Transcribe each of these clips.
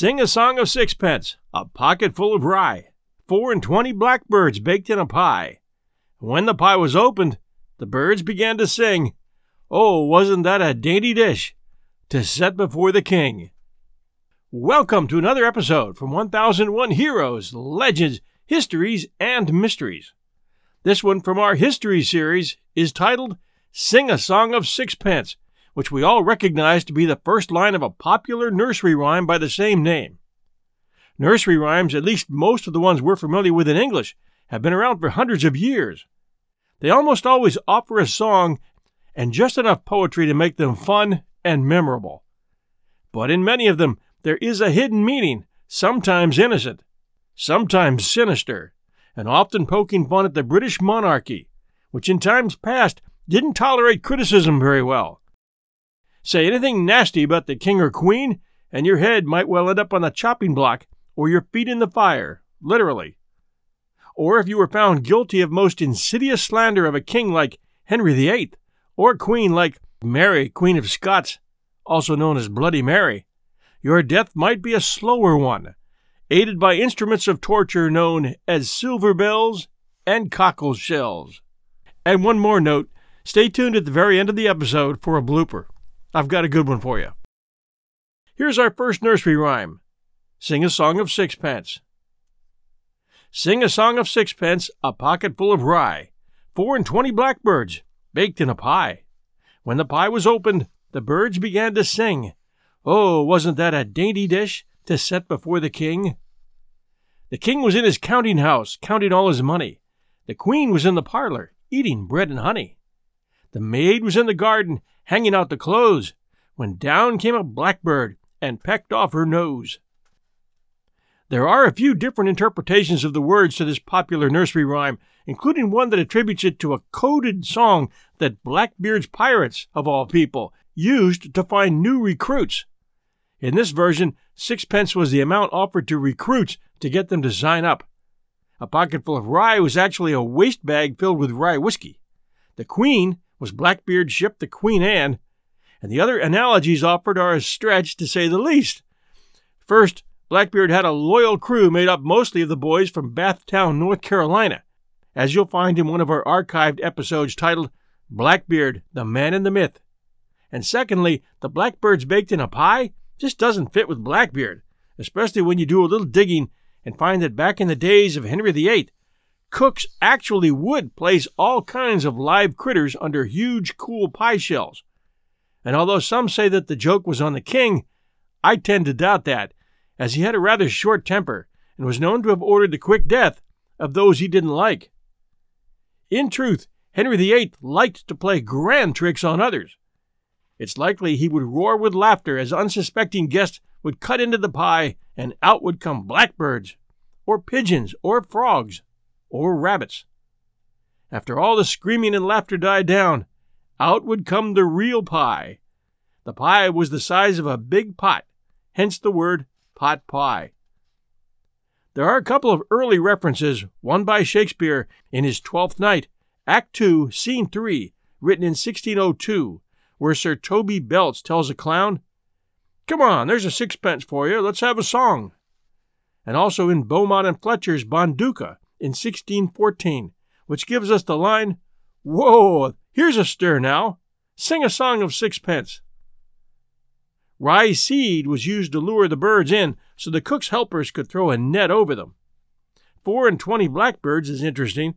Sing a song of sixpence, a pocket full of rye, four and twenty blackbirds baked in a pie. When the pie was opened, the birds began to sing, Oh, wasn't that a dainty dish to set before the king? Welcome to another episode from 1001 Heroes, Legends, Histories, and Mysteries. This one from our History series is titled Sing a Song of Sixpence, which we all recognize to be the first line of a popular nursery rhyme by the same name. Nursery rhymes, at least most of the ones we're familiar with in English, have been around for hundreds of years. They almost always offer a song and just enough poetry to make them fun and memorable. But in many of them, there is a hidden meaning, sometimes innocent, sometimes sinister, and often poking fun at the British monarchy, which in times past didn't tolerate criticism very well. Say anything nasty about the king or queen, and your head might well end up on the chopping block or your feet in the fire, literally. Or if you were found guilty of most insidious slander of a king like Henry VIII, or a queen like Mary, Queen of Scots, also known as Bloody Mary, your death might be a slower one, aided by instruments of torture known as silver bells and cockle shells. And one more note stay tuned at the very end of the episode for a blooper. I've got a good one for you. Here's our first nursery rhyme Sing a song of sixpence. Sing a song of sixpence, a pocket full of rye, four and twenty blackbirds baked in a pie. When the pie was opened, the birds began to sing. Oh, wasn't that a dainty dish to set before the king? The king was in his counting house, counting all his money. The queen was in the parlor, eating bread and honey. The maid was in the garden, hanging out the clothes, when down came a blackbird and pecked off her nose. There are a few different interpretations of the words to this popular nursery rhyme, including one that attributes it to a coded song that Blackbeard's pirates, of all people, used to find new recruits. In this version, sixpence was the amount offered to recruits to get them to sign up. A pocketful of rye was actually a waste bag filled with rye whiskey. The queen was Blackbeard's ship, the Queen Anne, and the other analogies offered are a stretch to say the least. First, Blackbeard had a loyal crew made up mostly of the boys from Bathtown, North Carolina, as you'll find in one of our archived episodes titled Blackbeard, the Man in the Myth. And secondly, the blackbirds baked in a pie just doesn't fit with Blackbeard, especially when you do a little digging and find that back in the days of Henry VIII, cooks actually would place all kinds of live critters under huge, cool pie shells. And although some say that the joke was on the king, I tend to doubt that, as he had a rather short temper and was known to have ordered the quick death of those he didn't like. In truth, Henry VIII liked to play grand tricks on others. It's likely he would roar with laughter as unsuspecting guests would cut into the pie and out would come blackbirds, or pigeons, or frogs or rabbits. After all the screaming and laughter died down, out would come the real pie. The pie was the size of a big pot, hence the word pot pie. There are a couple of early references, one by Shakespeare in his Twelfth Night, Act 2, Scene 3, written in 1602, where Sir Toby Belch tells a clown, Come on, there's a sixpence for you, let's have a song. And also in Beaumont and Fletcher's Bonduca, in 1614, which gives us the line, Whoa, here's a stir now. Sing a song of sixpence. Rye seed was used to lure the birds in so the cook's helpers could throw a net over them. Four and twenty blackbirds is interesting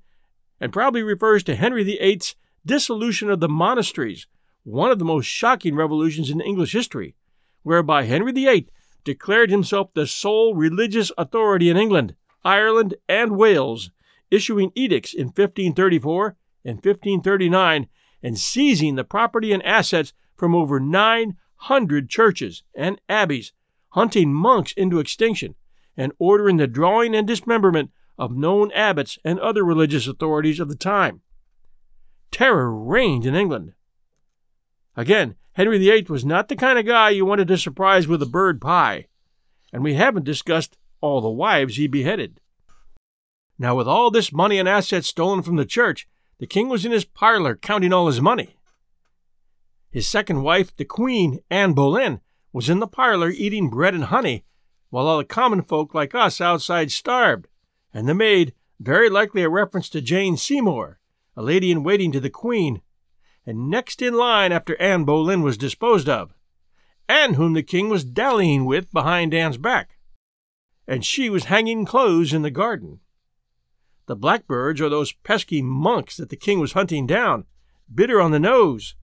and probably refers to Henry VIII's dissolution of the monasteries, one of the most shocking revolutions in English history, whereby Henry VIII declared himself the sole religious authority in England Ireland, and Wales, issuing edicts in 1534 and 1539 and seizing the property and assets from over 900 churches and abbeys, hunting monks into extinction, and ordering the drawing and dismemberment of known abbots and other religious authorities of the time. Terror reigned in England. Again, Henry VIII was not the kind of guy you wanted to surprise with a bird pie, and we haven't discussed all the wives he beheaded. Now, with all this money and assets stolen from the church, the king was in his parlor counting all his money. His second wife, the queen, Anne Boleyn, was in the parlor eating bread and honey while all the common folk like us outside starved, and the maid, very likely a reference to Jane Seymour, a lady in waiting to the Queen, and next in line after Anne Boleyn was disposed of, and whom the king was dallying with behind Anne's back, and she was hanging clothes in the garden. The blackbirds are those pesky monks that the king was hunting down, bitter on the nose,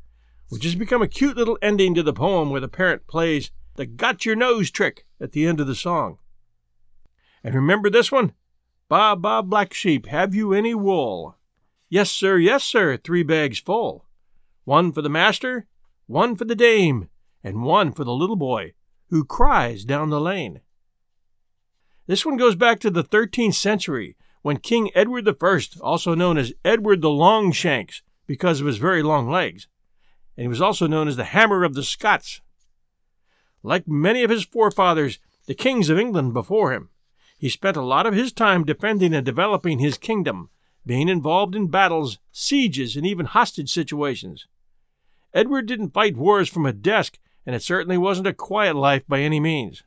which has become a cute little ending to the poem where the parent plays the got your nose trick at the end of the song. And remember this one? Baa, baa, black sheep, have you any wool? Yes, sir, yes, sir, three bags full. One for the master, one for the dame, and one for the little boy who cries down the lane. This one goes back to the 13th century when King Edward I, also known as Edward the Longshanks because of his very long legs, and he was also known as the Hammer of the Scots. Like many of his forefathers, the kings of England before him, he spent a lot of his time defending and developing his kingdom, being involved in battles, sieges, and even hostage situations. Edward didn't fight wars from a desk, and it certainly wasn't a quiet life by any means.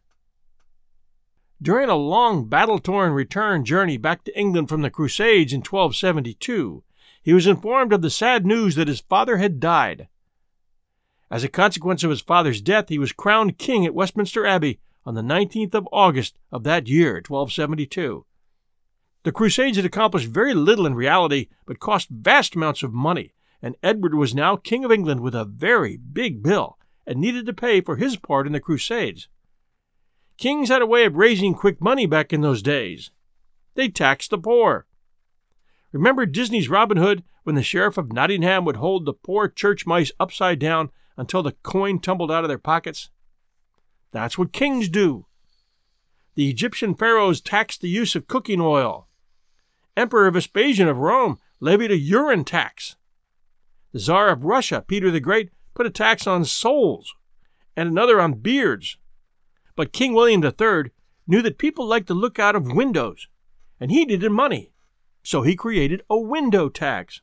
During a long battle torn return journey back to England from the Crusades in 1272, he was informed of the sad news that his father had died. As a consequence of his father's death, he was crowned king at Westminster Abbey on the 19th of August of that year, 1272. The Crusades had accomplished very little in reality, but cost vast amounts of money, and Edward was now King of England with a very big bill and needed to pay for his part in the Crusades. Kings had a way of raising quick money back in those days. They taxed the poor. Remember Disney's Robin Hood when the sheriff of Nottingham would hold the poor church mice upside down until the coin tumbled out of their pockets? That's what kings do. The Egyptian pharaohs taxed the use of cooking oil. Emperor Vespasian of Rome levied a urine tax. The Tsar of Russia, Peter the Great, put a tax on souls and another on beards. But King William III knew that people liked to look out of windows, and he needed money, so he created a window tax.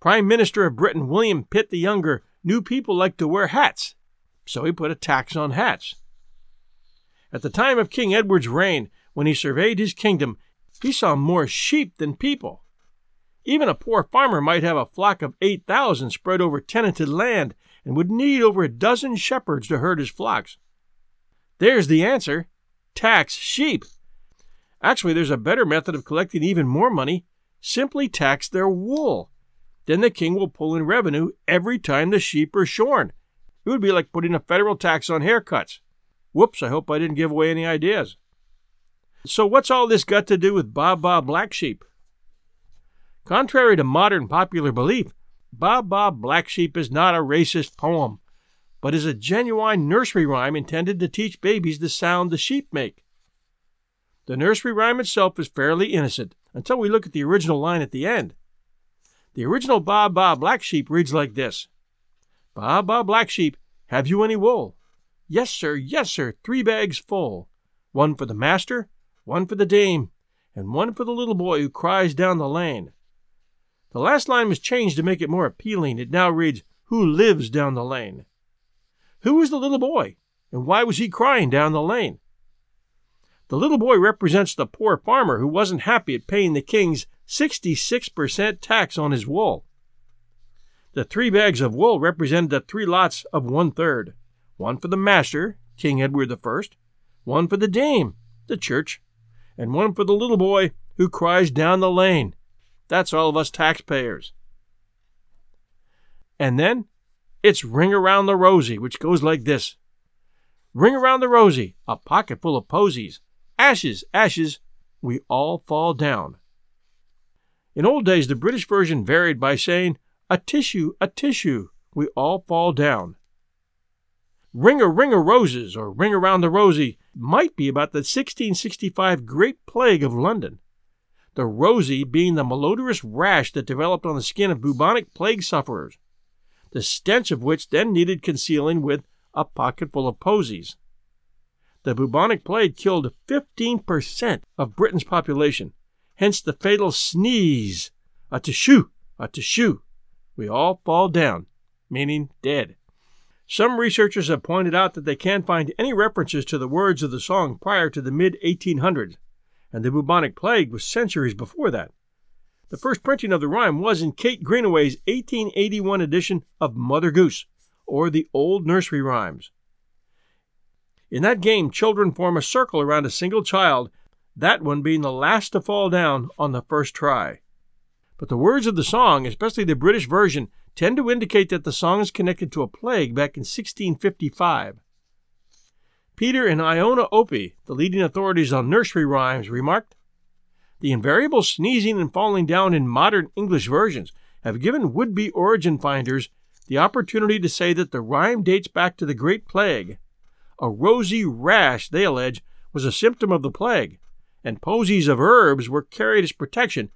Prime Minister of Britain William Pitt the Younger knew people liked to wear hats, so he put a tax on hats. At the time of King Edward's reign, when he surveyed his kingdom, he saw more sheep than people. Even a poor farmer might have a flock of 8,000 spread over tenanted land and would need over a dozen shepherds to herd his flocks. There's the answer tax sheep. Actually, there's a better method of collecting even more money simply tax their wool. Then the king will pull in revenue every time the sheep are shorn. It would be like putting a federal tax on haircuts. Whoops, I hope I didn't give away any ideas. So, what's all this got to do with Baa Baa Black Sheep? Contrary to modern popular belief, Baa Baa Black Sheep is not a racist poem, but is a genuine nursery rhyme intended to teach babies the sound the sheep make. The nursery rhyme itself is fairly innocent until we look at the original line at the end. The original Ba Ba Black Sheep reads like this Ba Ba Black Sheep, have you any wool? Yes, sir, yes, sir, three bags full. One for the master, one for the dame, and one for the little boy who cries down the lane. The last line was changed to make it more appealing. It now reads, Who lives down the lane? Who was the little boy, and why was he crying down the lane? The little boy represents the poor farmer who wasn't happy at paying the king's 66% tax on his wool. The three bags of wool represented the three lots of one third one for the master, King Edward I, one for the dame, the church, and one for the little boy who cries down the lane. That's all of us taxpayers. And then it's Ring Around the Rosy, which goes like this Ring around the rosy, a pocket full of posies. Ashes, ashes, we all fall down. In old days, the British version varied by saying, A tissue, a tissue, we all fall down. Ring a ring a roses, or Ring around the rosy, might be about the 1665 Great Plague of London. The rosy being the malodorous rash that developed on the skin of bubonic plague sufferers, the stench of which then needed concealing with a pocketful of posies. The bubonic plague killed 15% of Britain's population, hence the fatal sneeze, a tissue, a tissue. We all fall down, meaning dead. Some researchers have pointed out that they can't find any references to the words of the song prior to the mid 1800s, and the bubonic plague was centuries before that. The first printing of the rhyme was in Kate Greenaway's 1881 edition of Mother Goose, or the Old Nursery Rhymes. In that game, children form a circle around a single child, that one being the last to fall down on the first try. But the words of the song, especially the British version, tend to indicate that the song is connected to a plague back in 1655. Peter and Iona Opie, the leading authorities on nursery rhymes, remarked The invariable sneezing and falling down in modern English versions have given would be origin finders the opportunity to say that the rhyme dates back to the Great Plague. A rosy rash, they allege, was a symptom of the plague, and posies of herbs were carried as protection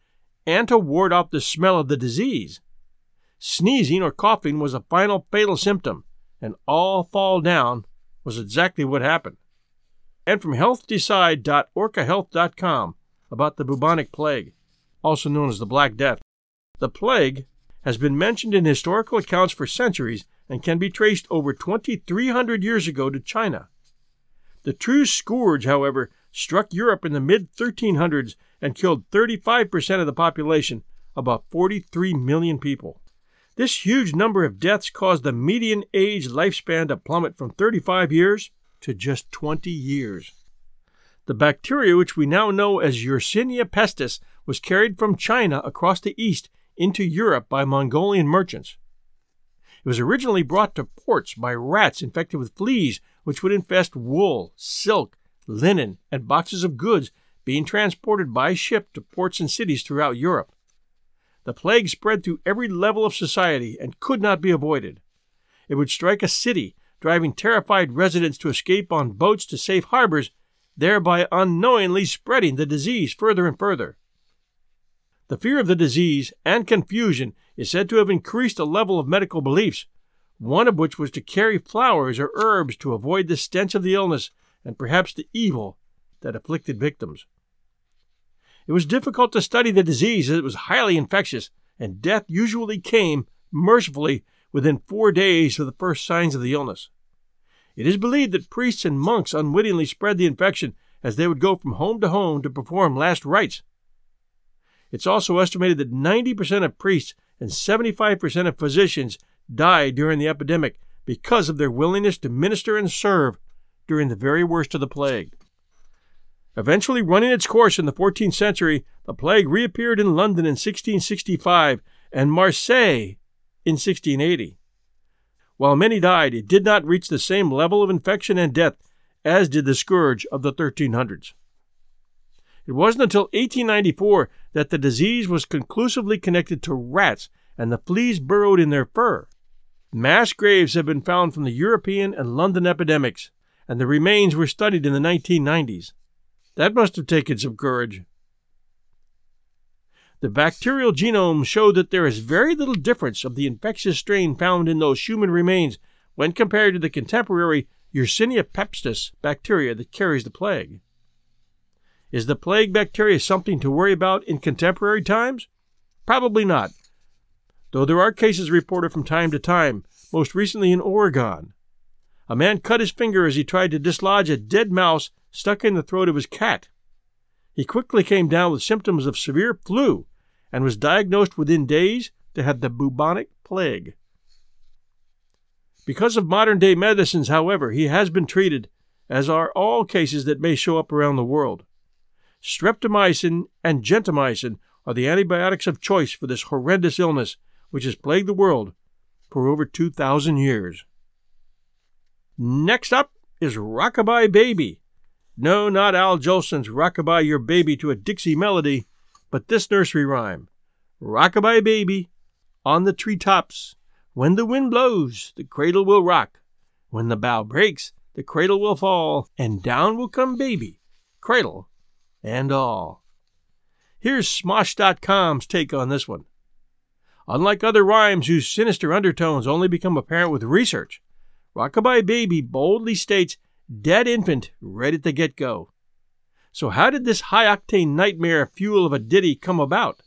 and to ward off the smell of the disease. Sneezing or coughing was a final fatal symptom, and all fall down was exactly what happened. And from healthdecide.orcahealth.com about the bubonic plague, also known as the Black Death. The plague has been mentioned in historical accounts for centuries and can be traced over 2,300 years ago to China. The true scourge, however, struck Europe in the mid 1300s and killed 35% of the population, about 43 million people. This huge number of deaths caused the median age lifespan to plummet from 35 years to just 20 years. The bacteria, which we now know as Yersinia pestis, was carried from China across the east into Europe by Mongolian merchants. It was originally brought to ports by rats infected with fleas, which would infest wool, silk, linen, and boxes of goods being transported by ship to ports and cities throughout Europe. The plague spread through every level of society and could not be avoided. It would strike a city, driving terrified residents to escape on boats to safe harbors, thereby unknowingly spreading the disease further and further. The fear of the disease and confusion is said to have increased the level of medical beliefs, one of which was to carry flowers or herbs to avoid the stench of the illness and perhaps the evil that afflicted victims. It was difficult to study the disease as it was highly infectious, and death usually came, mercifully, within four days of the first signs of the illness. It is believed that priests and monks unwittingly spread the infection as they would go from home to home to perform last rites. It's also estimated that 90% of priests and 75% of physicians died during the epidemic because of their willingness to minister and serve during the very worst of the plague. Eventually running its course in the 14th century, the plague reappeared in London in 1665 and Marseille in 1680. While many died, it did not reach the same level of infection and death as did the scourge of the 1300s. It wasn't until 1894 that the disease was conclusively connected to rats and the fleas burrowed in their fur. Mass graves have been found from the European and London epidemics, and the remains were studied in the 1990s. That must have taken some courage. The bacterial genome showed that there is very little difference of the infectious strain found in those human remains when compared to the contemporary Yersinia pestis bacteria that carries the plague. Is the plague bacteria something to worry about in contemporary times? Probably not, though there are cases reported from time to time, most recently in Oregon. A man cut his finger as he tried to dislodge a dead mouse stuck in the throat of his cat. He quickly came down with symptoms of severe flu and was diagnosed within days to have the bubonic plague. Because of modern day medicines, however, he has been treated, as are all cases that may show up around the world. Streptomycin and gentamicin are the antibiotics of choice for this horrendous illness which has plagued the world for over 2,000 years. Next up is Rockabye Baby, no, not Al Jolson's Rockabye Your Baby to a Dixie Melody, but this nursery rhyme Rockabye Baby, on the tree tops. When the wind blows, the cradle will rock. When the bough breaks, the cradle will fall, and down will come baby, cradle and all. Here's Smosh.com's take on this one. Unlike other rhymes whose sinister undertones only become apparent with research, Rockabye Baby boldly states dead infant right at the get go. So, how did this high octane nightmare fuel of a ditty come about?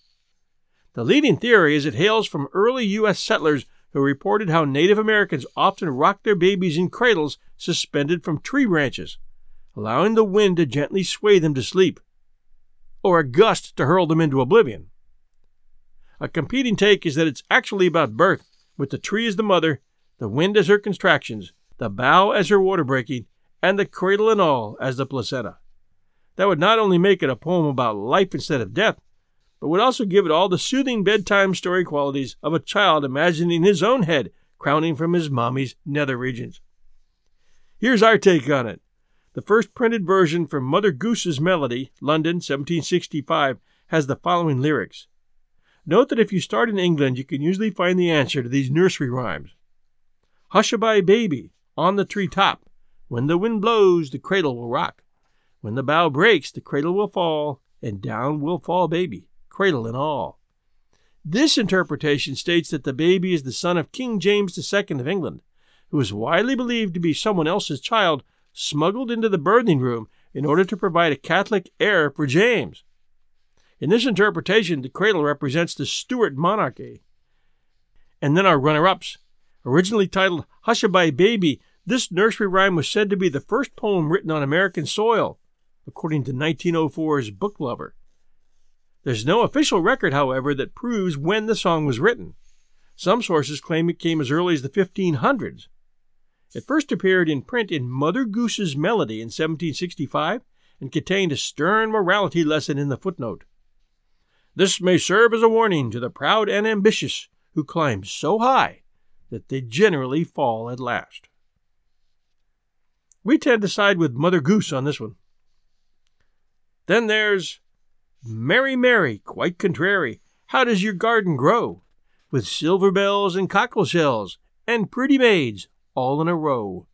The leading theory is it hails from early U.S. settlers who reported how Native Americans often rocked their babies in cradles suspended from tree branches, allowing the wind to gently sway them to sleep, or a gust to hurl them into oblivion. A competing take is that it's actually about birth, with the tree as the mother, the wind as her contractions, the bough as her water breaking, and the cradle and all as the placenta. That would not only make it a poem about life instead of death, but would also give it all the soothing bedtime story qualities of a child imagining his own head crowning from his mommy's nether regions. Here's our take on it. The first printed version from Mother Goose's Melody, London, 1765, has the following lyrics. Note that if you start in England, you can usually find the answer to these nursery rhymes. Hush-a-bye, baby, on the tree top. When the wind blows, the cradle will rock. When the bough breaks, the cradle will fall, and down will fall baby, cradle and all. This interpretation states that the baby is the son of King James II of England, who is widely believed to be someone else's child smuggled into the birthing room in order to provide a Catholic heir for James. In this interpretation, the cradle represents the Stuart monarchy. And then our runner ups. Originally titled Hush-a-bye Baby, this nursery rhyme was said to be the first poem written on American soil, according to 1904's Book Lover. There's no official record, however, that proves when the song was written. Some sources claim it came as early as the 1500s. It first appeared in print in Mother Goose's Melody in 1765 and contained a stern morality lesson in the footnote. This may serve as a warning to the proud and ambitious who climb so high that they generally fall at last. We tend to side with Mother Goose on this one. Then there's Mary, Mary, quite contrary, how does your garden grow? With silver bells and cockle shells and pretty maids all in a row.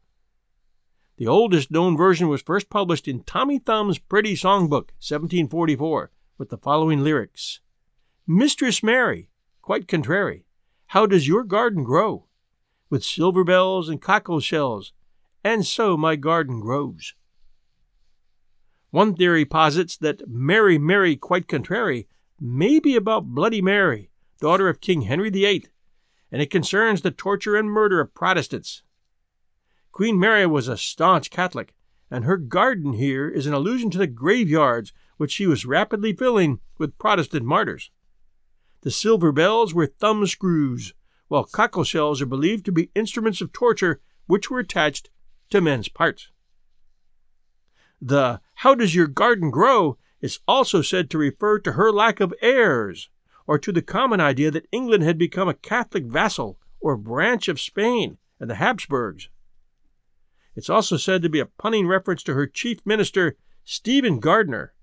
The oldest known version was first published in Tommy Thumb's Pretty Songbook, 1744 with the following lyrics Mistress Mary, quite contrary, how does your garden grow? With silver bells and cockle shells, and so my garden grows. One theory posits that Mary, Mary, quite contrary, may be about Bloody Mary, daughter of King Henry VIII, and it concerns the torture and murder of Protestants. Queen Mary was a staunch Catholic, and her garden here is an allusion to the graveyards which she was rapidly filling with Protestant martyrs. The silver bells were thumb screws, while cockle shells are believed to be instruments of torture which were attached to men's parts. The How Does Your Garden Grow is also said to refer to her lack of heirs, or to the common idea that England had become a Catholic vassal or branch of Spain and the Habsburgs. It's also said to be a punning reference to her chief minister, Stephen Gardiner,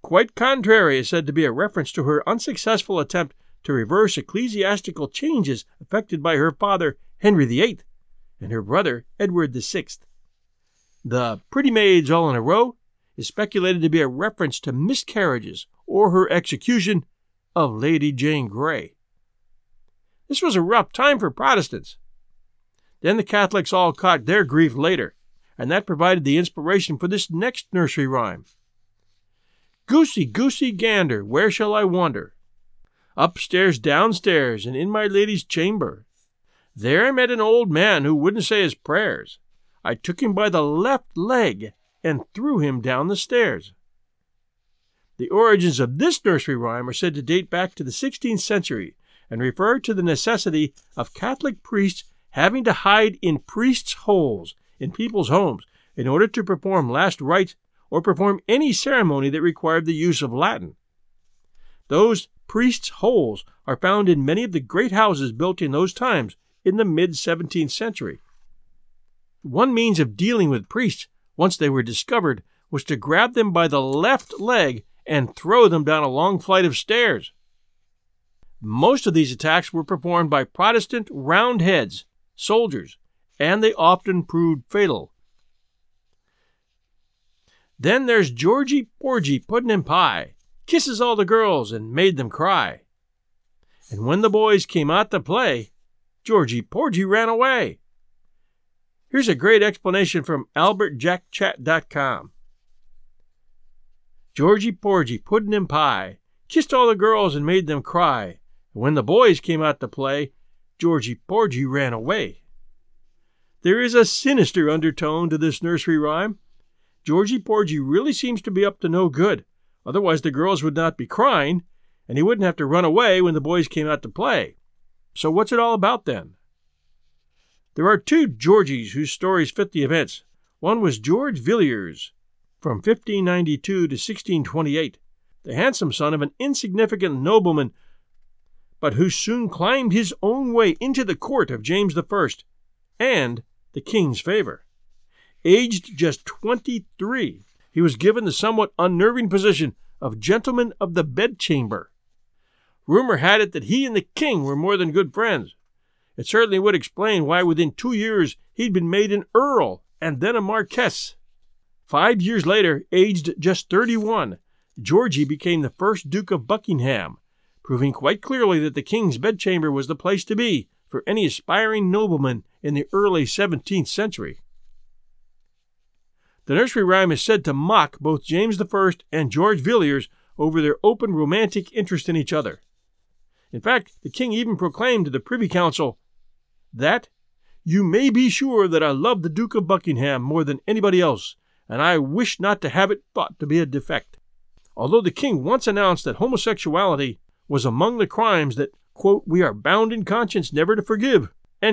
Quite contrary is said to be a reference to her unsuccessful attempt to reverse ecclesiastical changes effected by her father Henry VIII and her brother Edward VI. The Pretty Maids All in a Row is speculated to be a reference to miscarriages or her execution of Lady Jane Grey. This was a rough time for Protestants. Then the Catholics all caught their grief later, and that provided the inspiration for this next nursery rhyme. Goosey, goosey gander, where shall I wander? Upstairs, downstairs, and in my lady's chamber. There I met an old man who wouldn't say his prayers. I took him by the left leg and threw him down the stairs. The origins of this nursery rhyme are said to date back to the 16th century and refer to the necessity of Catholic priests having to hide in priests' holes in people's homes in order to perform last rites or perform any ceremony that required the use of Latin. Those priests' holes are found in many of the great houses built in those times in the mid 17th century. One means of dealing with priests, once they were discovered, was to grab them by the left leg and throw them down a long flight of stairs. Most of these attacks were performed by Protestant Roundheads, soldiers, and they often proved fatal. Then there's Georgie Porgy Puddin' and Pie, kisses all the girls and made them cry. And when the boys came out to play, Georgie Porgy ran away. Here's a great explanation from AlbertJackChat.com. Georgie Porgy Puddin' and Pie kissed all the girls and made them cry. When the boys came out to play, Georgie Porgy ran away. There is a sinister undertone to this nursery rhyme. Georgie Porgy really seems to be up to no good, otherwise the girls would not be crying, and he wouldn't have to run away when the boys came out to play. So what's it all about then? There are two Georgies whose stories fit the events. One was George Villiers, from 1592 to 1628, the handsome son of an insignificant nobleman, but who soon climbed his own way into the court of James I and the king's favor. Aged just 23, he was given the somewhat unnerving position of gentleman of the bedchamber. Rumor had it that he and the king were more than good friends. It certainly would explain why within two years he'd been made an earl and then a marquess. Five years later, aged just 31, Georgie became the first Duke of Buckingham, proving quite clearly that the king's bedchamber was the place to be for any aspiring nobleman in the early 17th century. The nursery rhyme is said to mock both James I and George Villiers over their open romantic interest in each other. In fact, the king even proclaimed to the Privy Council that you may be sure that I love the Duke of Buckingham more than anybody else, and I wish not to have it thought to be a defect. Although the king once announced that homosexuality was among the crimes that, quote, we are bound in conscience never to forgive,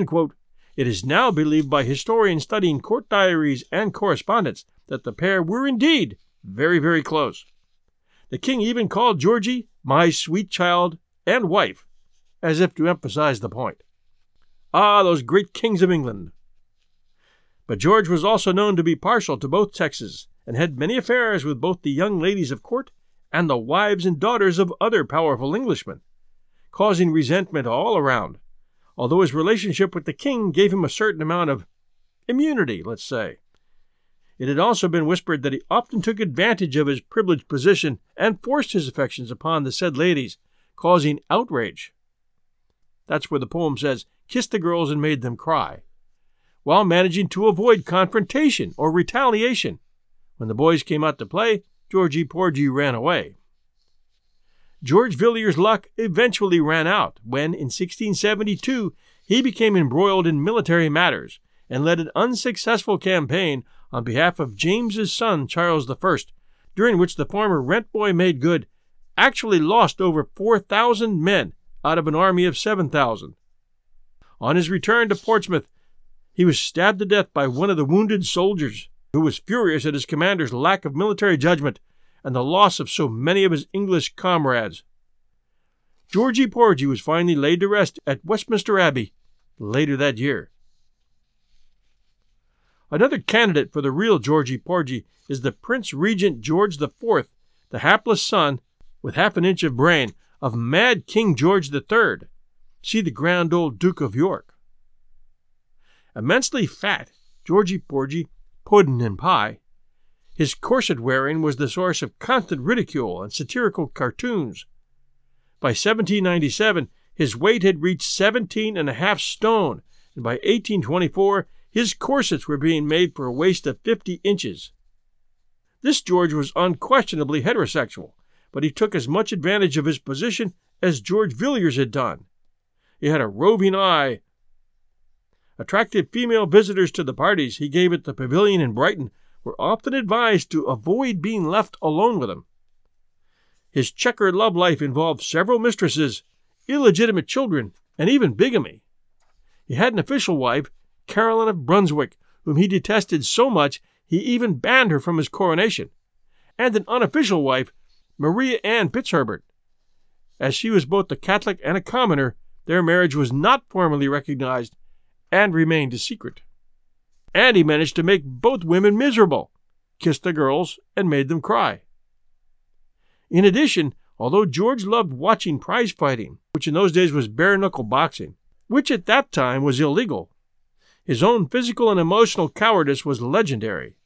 quote, it is now believed by historians studying court diaries and correspondence that the pair were indeed very, very close. The king even called Georgie my sweet child and wife, as if to emphasize the point. Ah, those great kings of England! But George was also known to be partial to both sexes, and had many affairs with both the young ladies of court and the wives and daughters of other powerful Englishmen, causing resentment all around, although his relationship with the king gave him a certain amount of immunity, let's say. It had also been whispered that he often took advantage of his privileged position and forced his affections upon the said ladies, causing outrage. That's where the poem says, kissed the girls and made them cry, while managing to avoid confrontation or retaliation. When the boys came out to play, Georgie Porgy ran away. George Villiers' luck eventually ran out when, in 1672, he became embroiled in military matters and led an unsuccessful campaign on behalf of James's son Charles I, during which the former rent boy made good actually lost over 4,000 men out of an army of 7,000. On his return to Portsmouth, he was stabbed to death by one of the wounded soldiers, who was furious at his commander's lack of military judgment and the loss of so many of his English comrades. Georgie Porgy was finally laid to rest at Westminster Abbey later that year. Another candidate for the real Georgie Porgy is the Prince Regent George IV, the hapless son, with half an inch of brain, of mad King George III. See the grand old Duke of York. Immensely fat, Georgie Porgy, puddin' and pie, his corset wearing was the source of constant ridicule and satirical cartoons. By 1797, his weight had reached seventeen and a half stone, and by 1824, his corsets were being made for a waist of 50 inches. This George was unquestionably heterosexual, but he took as much advantage of his position as George Villiers had done. He had a roving eye. Attractive female visitors to the parties he gave at the pavilion in Brighton were often advised to avoid being left alone with him. His checkered love life involved several mistresses, illegitimate children, and even bigamy. He had an official wife, Caroline of Brunswick, whom he detested so much he even banned her from his coronation, and an unofficial wife, Maria Ann Fitzherbert. As she was both a Catholic and a commoner, their marriage was not formally recognized and remained a secret. And he managed to make both women miserable, kissed the girls, and made them cry. In addition, although George loved watching prize fighting, which in those days was bare knuckle boxing, which at that time was illegal, his own physical and emotional cowardice was legendary.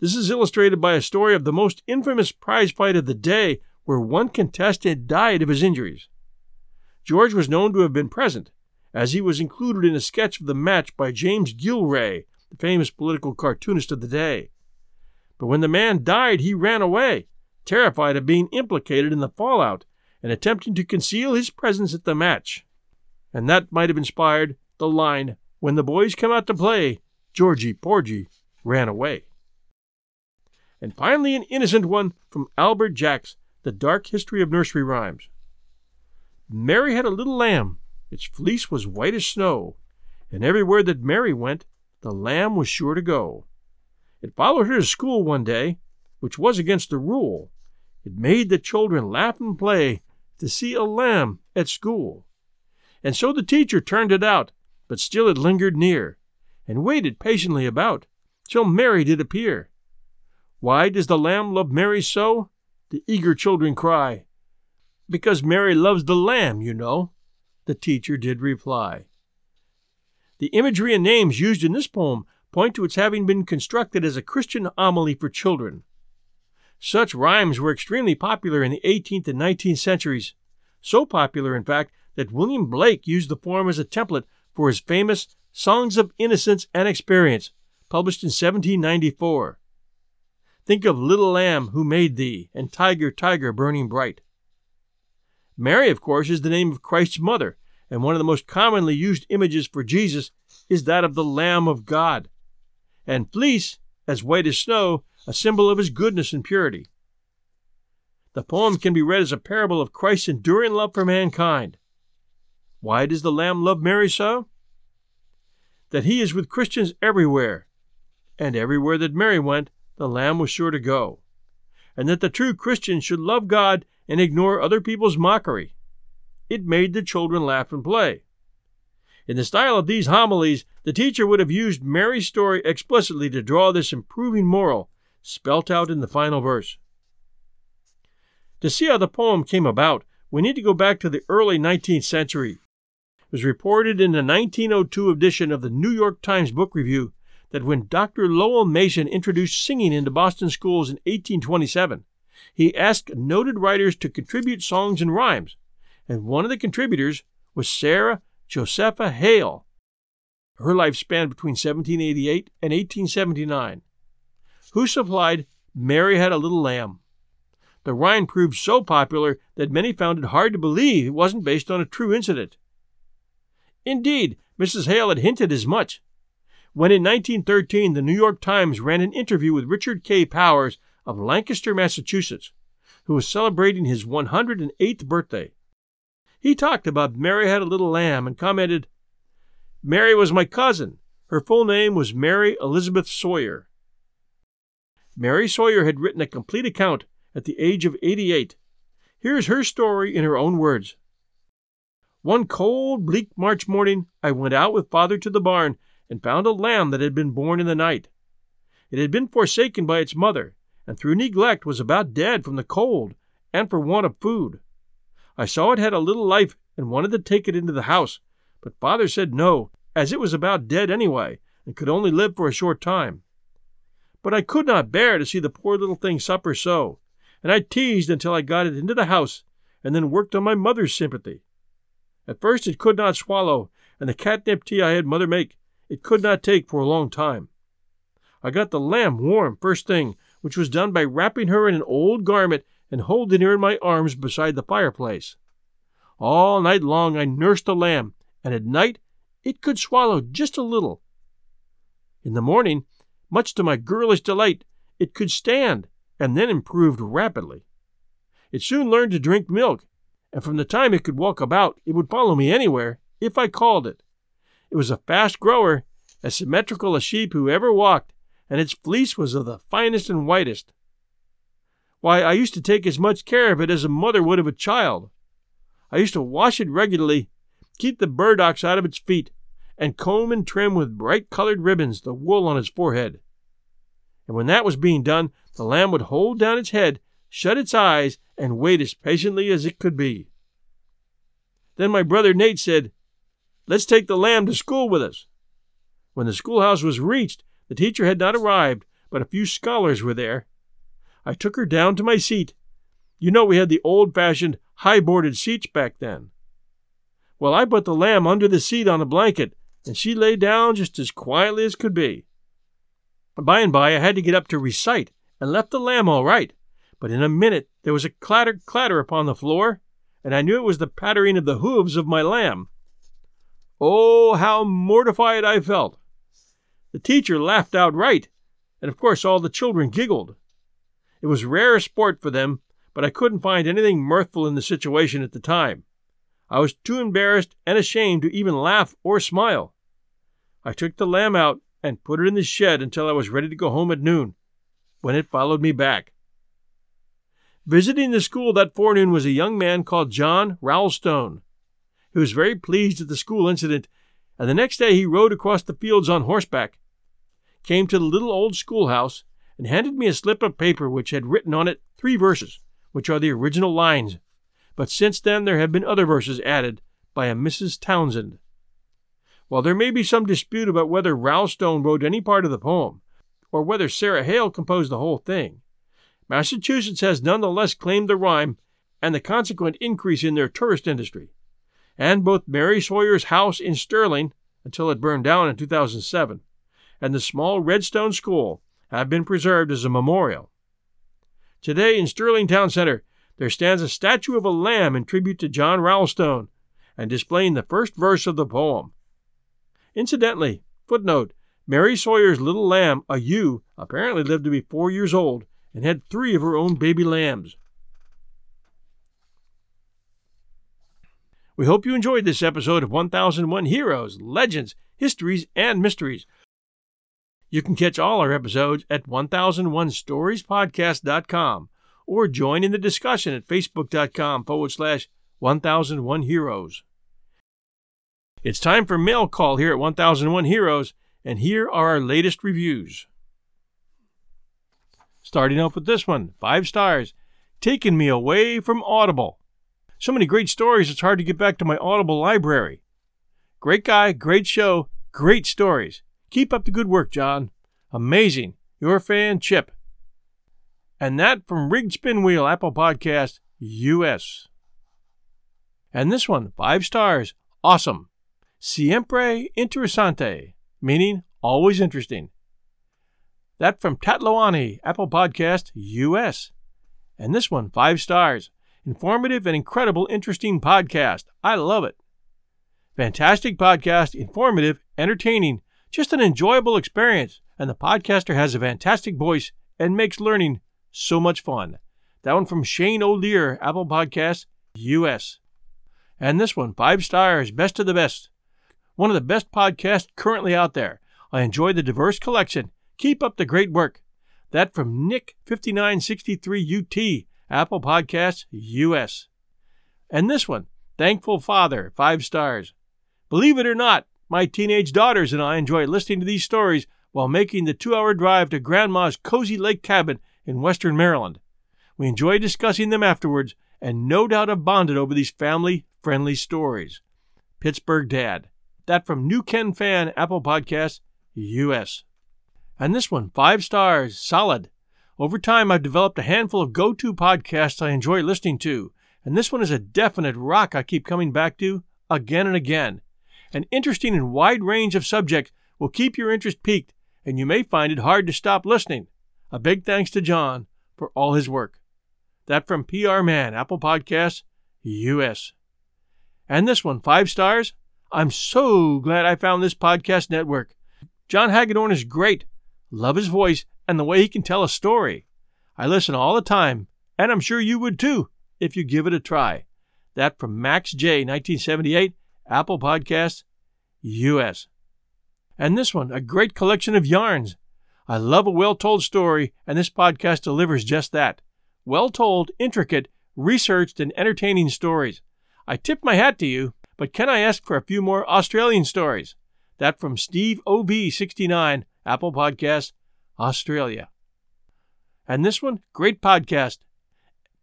This is illustrated by a story of the most infamous prize fight of the day where one contestant died of his injuries. George was known to have been present, as he was included in a sketch of the match by James Gillray, the famous political cartoonist of the day. But when the man died, he ran away, terrified of being implicated in the fallout and attempting to conceal his presence at the match. and that might have inspired the line, When the boys come out to play, Georgie Porgy ran away. And finally, an innocent one from Albert Jacks, The Dark History of Nursery Rhymes. Mary had a little lamb, its fleece was white as snow, and everywhere that Mary went, the lamb was sure to go. It followed her to school one day, which was against the rule. It made the children laugh and play to see a lamb at school. And so the teacher turned it out, but still it lingered near, and waited patiently about, till Mary did appear. Why does the lamb love Mary so? The eager children cry. Because Mary loves the lamb, you know, the teacher did reply. The imagery and names used in this poem point to its having been constructed as a Christian homily for children. Such rhymes were extremely popular in the 18th and 19th centuries, so popular, in fact, that William Blake used the form as a template for his famous Songs of Innocence and Experience, published in 1794. Think of Little Lamb Who Made Thee and Tiger, Tiger Burning Bright. Mary, of course, is the name of Christ's mother, and one of the most commonly used images for Jesus is that of the Lamb of God. And fleece, as white as snow, a symbol of his goodness and purity. The poem can be read as a parable of Christ's enduring love for mankind. Why does the Lamb love Mary so? That he is with Christians everywhere, and everywhere that Mary went, the Lamb was sure to go, and that the true Christian should love God and ignore other people's mockery. It made the children laugh and play. In the style of these homilies, the teacher would have used Mary's story explicitly to draw this improving moral, spelt out in the final verse. To see how the poem came about, we need to go back to the early 19th century It was reported in the 1902 edition of the New York Times Book Review that when Dr. Lowell Mason introduced singing into Boston schools in 1827, he asked noted writers to contribute songs and rhymes, and one of the contributors was Sarah Josepha Hale. Her life spanned between 1788 and 1879, who supplied Mary Had a Little Lamb. The rhyme proved so popular that many found it hard to believe it wasn't based on a true incident. Indeed, Mrs. Hale had hinted as much. When in 1913 the New York Times ran an interview with Richard K. Powers of Lancaster, Massachusetts, who was celebrating his 108th birthday. He talked about Mary Had a Little Lamb and commented, Mary was my cousin. Her full name was Mary Elizabeth Sawyer. Mary Sawyer had written a complete account at the age of 88. Here's her story in her own words. One cold, bleak March morning, I went out with father to the barn and found a lamb that had been born in the night. It had been forsaken by its mother, and through neglect was about dead from the cold and for want of food. I saw it had a little life and wanted to take it into the house, but father said no, as it was about dead anyway, and could only live for a short time. But I could not bear to see the poor little thing suffer so, and I teased until I got it into the house, and then worked on my mother's sympathy. At first it could not swallow, and the catnip tea I had mother make it could not take for a long time. I got the lamb warm first thing, which was done by wrapping her in an old garment and holding her in my arms beside the fireplace. All night long I nursed the lamb, and at night it could swallow just a little. In the morning, much to my girlish delight, it could stand, and then improved rapidly. It soon learned to drink milk, and from the time it could walk about, it would follow me anywhere, if I called it. It was a fast grower, as symmetrical a sheep who ever walked, and its fleece was of the finest and whitest. Why, I used to take as much care of it as a mother would of a child. I used to wash it regularly, keep the burdocks out of its feet, and comb and trim with bright colored ribbons the wool on its forehead. And when that was being done, the lamb would hold down its head shut its eyes, and wait as patiently as it could be. Then my brother Nate said, Let's take the lamb to school with us. When the schoolhouse was reached, the teacher had not arrived, but a few scholars were there. I took her down to my seat. You know we had the old fashioned, high boarded seats back then. Well, I put the lamb under the seat on a blanket, and she lay down just as quietly as could be. By and by, I had to get up to recite, and left the lamb all right. But in a minute there was a clatter clatter upon the floor, and I knew it was the pattering of the hoofs of my lamb. Oh, how mortified I felt! The teacher laughed outright, and of course all the children giggled. It was rare sport for them, but I couldn't find anything mirthful in the situation at the time. I was too embarrassed and ashamed to even laugh or smile. I took the lamb out and put it in the shed until I was ready to go home at noon, when it followed me back. Visiting the school that forenoon was a young man called John Roulstone. He was very pleased at the school incident, and the next day he rode across the fields on horseback, came to the little old schoolhouse, and handed me a slip of paper which had written on it three verses, which are the original lines, but since then there have been other verses added by a Mrs. Townsend. While there may be some dispute about whether Roulstone wrote any part of the poem, or whether Sarah Hale composed the whole thing, Massachusetts has nonetheless claimed the rhyme and the consequent increase in their tourist industry. And both Mary Sawyer's house in Sterling, until it burned down in 2007, and the small Redstone School have been preserved as a memorial. Today in Sterling Town Center, there stands a statue of a lamb in tribute to John Roulstone and displaying the first verse of the poem. Incidentally, footnote Mary Sawyer's little lamb, a ewe, apparently lived to be four years old and had three of her own baby lambs. We hope you enjoyed this episode of 1001 Heroes, Legends, Histories, and Mysteries. You can catch all our episodes at 1001storiespodcast.com or join in the discussion at facebook.com forward slash 1001 Heroes. It's time for mail call here at 1001 Heroes, and here are our latest reviews. Starting off with this one, five stars, taking me away from Audible. So many great stories, it's hard to get back to my Audible library. Great guy, great show, great stories. Keep up the good work, John. Amazing. Your fan, Chip. And that from Rigged Spin Wheel, Apple Podcast, US. And this one, five stars. Awesome. Siempre interesante, meaning always interesting. That from Tatloani, Apple Podcast, US. And this one, five stars. Informative and incredible, interesting podcast. I love it. Fantastic podcast, informative, entertaining, just an enjoyable experience. And the podcaster has a fantastic voice and makes learning so much fun. That one from Shane O'Lear, Apple Podcast, US. And this one, five stars, best of the best. One of the best podcasts currently out there. I enjoy the diverse collection Keep up the great work. That from Nick5963UT, Apple Podcasts, US. And this one, Thankful Father, five stars. Believe it or not, my teenage daughters and I enjoy listening to these stories while making the two hour drive to Grandma's cozy lake cabin in western Maryland. We enjoy discussing them afterwards and no doubt have bonded over these family friendly stories. Pittsburgh Dad. That from New Ken Fan, Apple Podcasts, US. And this one, five stars, solid. Over time, I've developed a handful of go to podcasts I enjoy listening to, and this one is a definite rock I keep coming back to again and again. An interesting and wide range of subjects will keep your interest piqued, and you may find it hard to stop listening. A big thanks to John for all his work. That from PR Man, Apple Podcasts, US. And this one, five stars. I'm so glad I found this podcast network. John Hagedorn is great. Love his voice and the way he can tell a story. I listen all the time, and I'm sure you would too if you give it a try. That from Max J, 1978, Apple Podcasts, US. And this one, a great collection of yarns. I love a well told story, and this podcast delivers just that. Well told, intricate, researched, and entertaining stories. I tip my hat to you, but can I ask for a few more Australian stories? That from Steve OB69, Apple Podcasts, Australia. And this one, great podcast.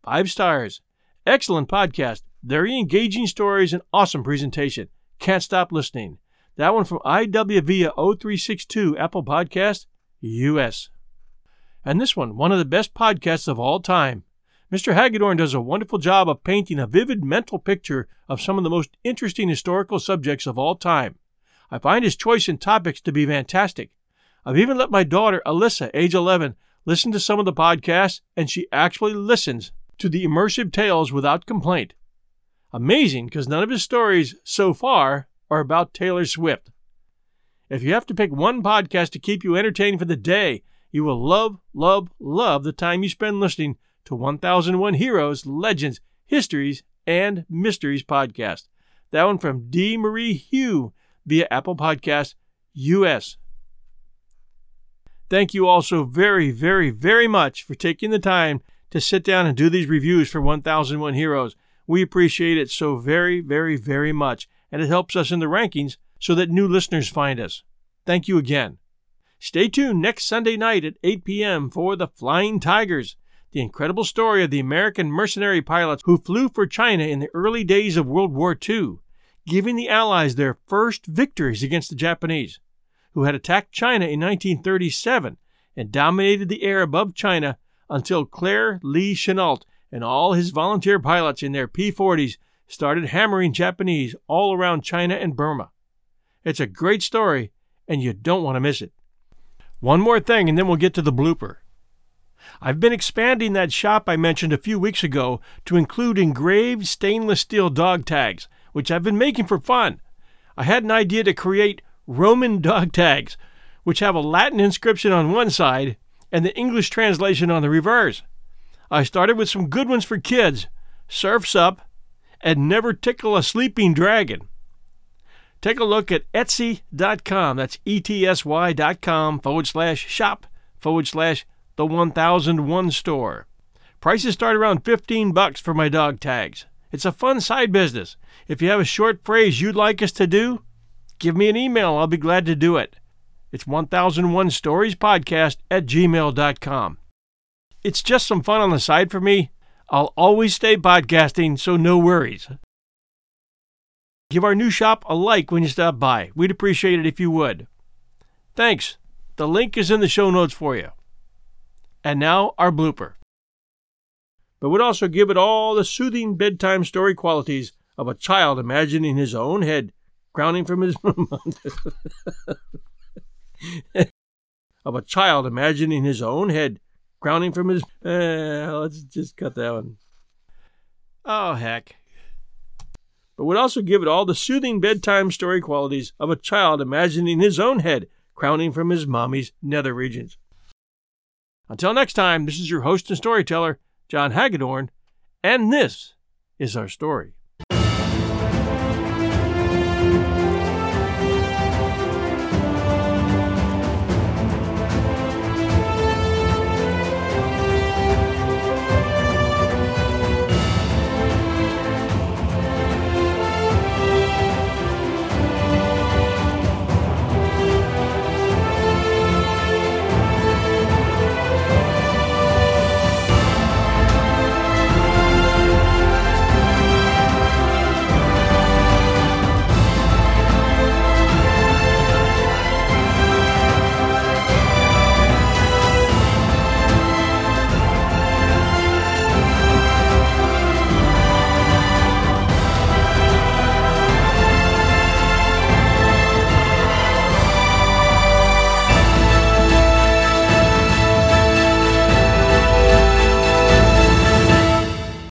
Five stars. Excellent podcast. Very engaging stories and awesome presentation. Can't stop listening. That one from IWVIA 0362 Apple Podcast, US. And this one, one of the best podcasts of all time. Mr. Hagedorn does a wonderful job of painting a vivid mental picture of some of the most interesting historical subjects of all time. I find his choice in topics to be fantastic. I've even let my daughter, Alyssa, age 11, listen to some of the podcasts, and she actually listens to the immersive tales without complaint. Amazing because none of his stories so far are about Taylor Swift. If you have to pick one podcast to keep you entertained for the day, you will love, love, love the time you spend listening to 1001 Heroes, Legends, Histories, and Mysteries podcast. That one from D. Marie Hugh via Apple Podcast US. Thank you all so very, very, very much for taking the time to sit down and do these reviews for 1001 Heroes. We appreciate it so very, very, very much, and it helps us in the rankings so that new listeners find us. Thank you again. Stay tuned next Sunday night at 8 p.m. for The Flying Tigers, the incredible story of the American mercenary pilots who flew for China in the early days of World War II, giving the Allies their first victories against the Japanese, who had attacked China in 1937 and dominated the air above China until Claire Lee Chennault and all his volunteer pilots in their P 40s started hammering Japanese all around China and Burma. It's a great story, and you don't want to miss it. One more thing, and then we'll get to the blooper. I've been expanding that shop I mentioned a few weeks ago to include engraved stainless steel dog tags, which I've been making for fun. I had an idea to create Roman dog tags, which have a Latin inscription on one side and the English translation on the reverse. I started with some good ones for kids Surf's Up and Never Tickle a Sleeping Dragon. Take a look at Etsy.com. That's E T S Y.com forward slash shop forward slash the 1001 store. Prices start around 15 bucks for my dog tags. It's a fun side business. If you have a short phrase you'd like us to do, give me an email. I'll be glad to do it. It's 1001 Stories Podcast at gmail.com. It's just some fun on the side for me. I'll always stay podcasting, so no worries. Give our new shop a like when you stop by. We'd appreciate it if you would. Thanks. The link is in the show notes for you. And now, our blooper. But would also give it all the soothing bedtime story qualities of a child imagining his own head crowning from his of a child imagining his own head crowning from his. Uh, let's just cut that one. Oh, heck. But would also give it all the soothing bedtime story qualities of a child imagining his own head crowning from his mommy's nether regions. Until next time, this is your host and storyteller, John Hagedorn, and this is our story.